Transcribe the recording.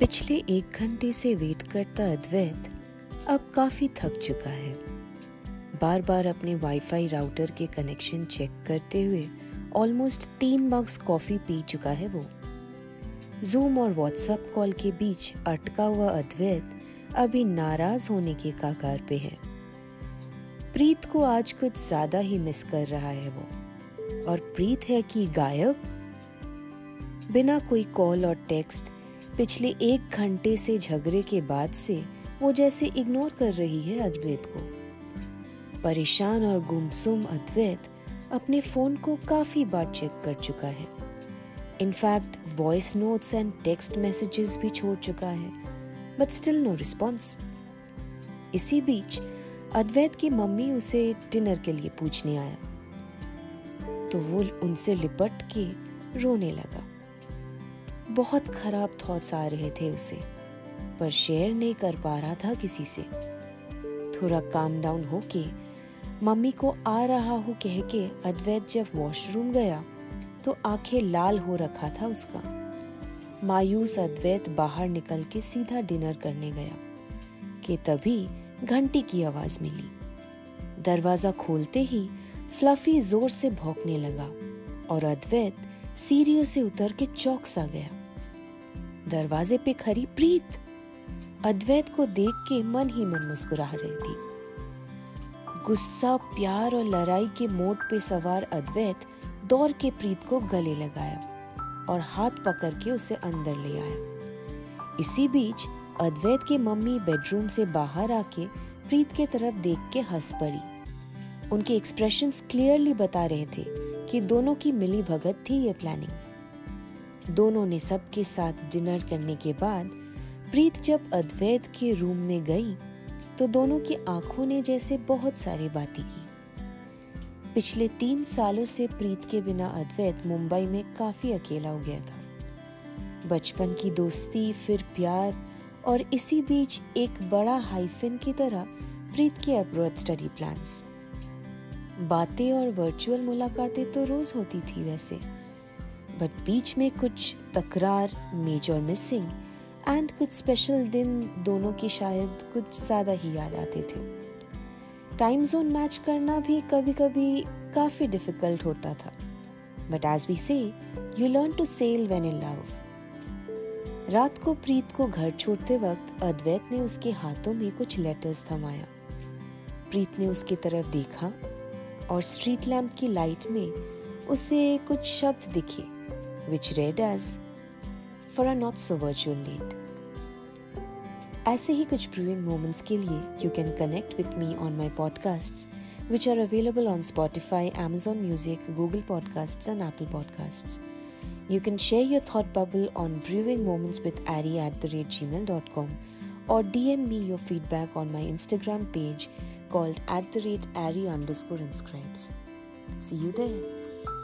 पिछले एक घंटे से वेट करता अद्वैत अब काफ़ी थक चुका है। बार बार अपने वाईफाई राउटर के कनेक्शन चेक करते हुए ऑलमोस्ट तीन मग्स कॉफ़ी पी चुका है वो। जूम और व्हाट्सएप कॉल के बीच अटका हुआ अद्वैत अभी नाराज़ होने के काकार पे है। प्रीत को आज कुछ ज़्यादा ही मिस कर रहा है वो। और प्रीत है कि गायब? बिना कोई कॉल और टेक्स्ट पिछले एक घंटे से झगड़े के बाद से वो जैसे इग्नोर कर रही है अद्वैत को। परेशान और गुमसुम अद्वैत अपने फ़ोन को काफ़ी बार चेक कर चुका है। In fact voice notes and text messages भी छोड़ चुका है बट स्टिल नो रिस्पॉन्स इसी बीच, अद्वैत की मम्मी उसे डिनर के लिए पूछने आया। तो वो उनसे लिपट के रोने लगा। बहुत खराब थॉट्स आ रहे थे उसे, पर शेयर नहीं कर पा रहा था किसी से। थोड़ा काम डाउन होके मम्मी को आ रहा हूँ कह के अद्वैत जब वॉशरूम गया तो आँखें लाल हो रखा था उसका। मायूस अद्वैत बाहर निकल के सीधा डिनर करने गया, कि तभी घंटी की आवाज़ मिली। दरवाज़ा खोलते ही फ्लफी ज़ोर से भौंकने लगा और अद्वैत सीढ़ियों से उतर के चौक सा गया। दरवाजे पे खड़ी प्रीत अद्वैत को देख के मन ही मन मुस्कुरा रही थी। गुस्सा, प्यार और लड़ाई के मोड पे सवार अद्वैत दौड़ के प्रीत को गले लगाया और हाथ पकड़ के उसे अंदर ले आया। इसी बीच अद्वैत की मम्मी बेडरूम से बाहर आके प्रीत के तरफ़ देख के हंस पड़ी। उनके एक्सप्रेशंस क्लियरली बता रहे थे कि दोनों की मिली भगत थी ये प्लानिंग दोनों ने सबके साथ डिनर करने के बाद प्रीत जब अद्वैत के रूम में गई तो दोनों की आँखों ने जैसे बहुत सारी बातें की। पिछले तीन सालों से प्रीत के बिना अद्वैत मुंबई में काफ़ी अकेला हो गया था। बचपन की दोस्ती, फिर प्यार और इसी बीच एक बड़ा हाइफिन की तरह प्रीत के अब्रोड स्टडी प्लान्स बातें और वर्चुअल मुलाकातें तो रोज होती थी वैसे। बट बीच में कुछ तकरार मेजर मिसिंग एंड कुछ स्पेशल दिन दोनों की शायद कुछ ज़्यादा ही याद आते थे। टाइम जोन मैच करना भी कभी कभी काफ़ी डिफ़िकल्ट होता था। But as we say you learn to sail when in love रात को, प्रीत को घर छोड़ते वक्त अद्वैत ने उसके हाथों में कुछ लेटर्स थमाया। प्रीत ने उसकी तरफ़ देखा और स्ट्रीट लैम्प की लाइट में उसे कुछ शब्द दिखे। Which red edge for a not so virtual let ऐसे ही कुछ ब्रूइंग मोमेंट्स के लिए you can connect with me on my podcast which are available on Spotify, Amazon Music, Google Podcasts, and Apple Podcasts. You can share your thought bubble on brewing moments with Ari at the rate gmail.com or DM me your feedback on my Instagram page called at the rate Ari underscore inscribes. See you there.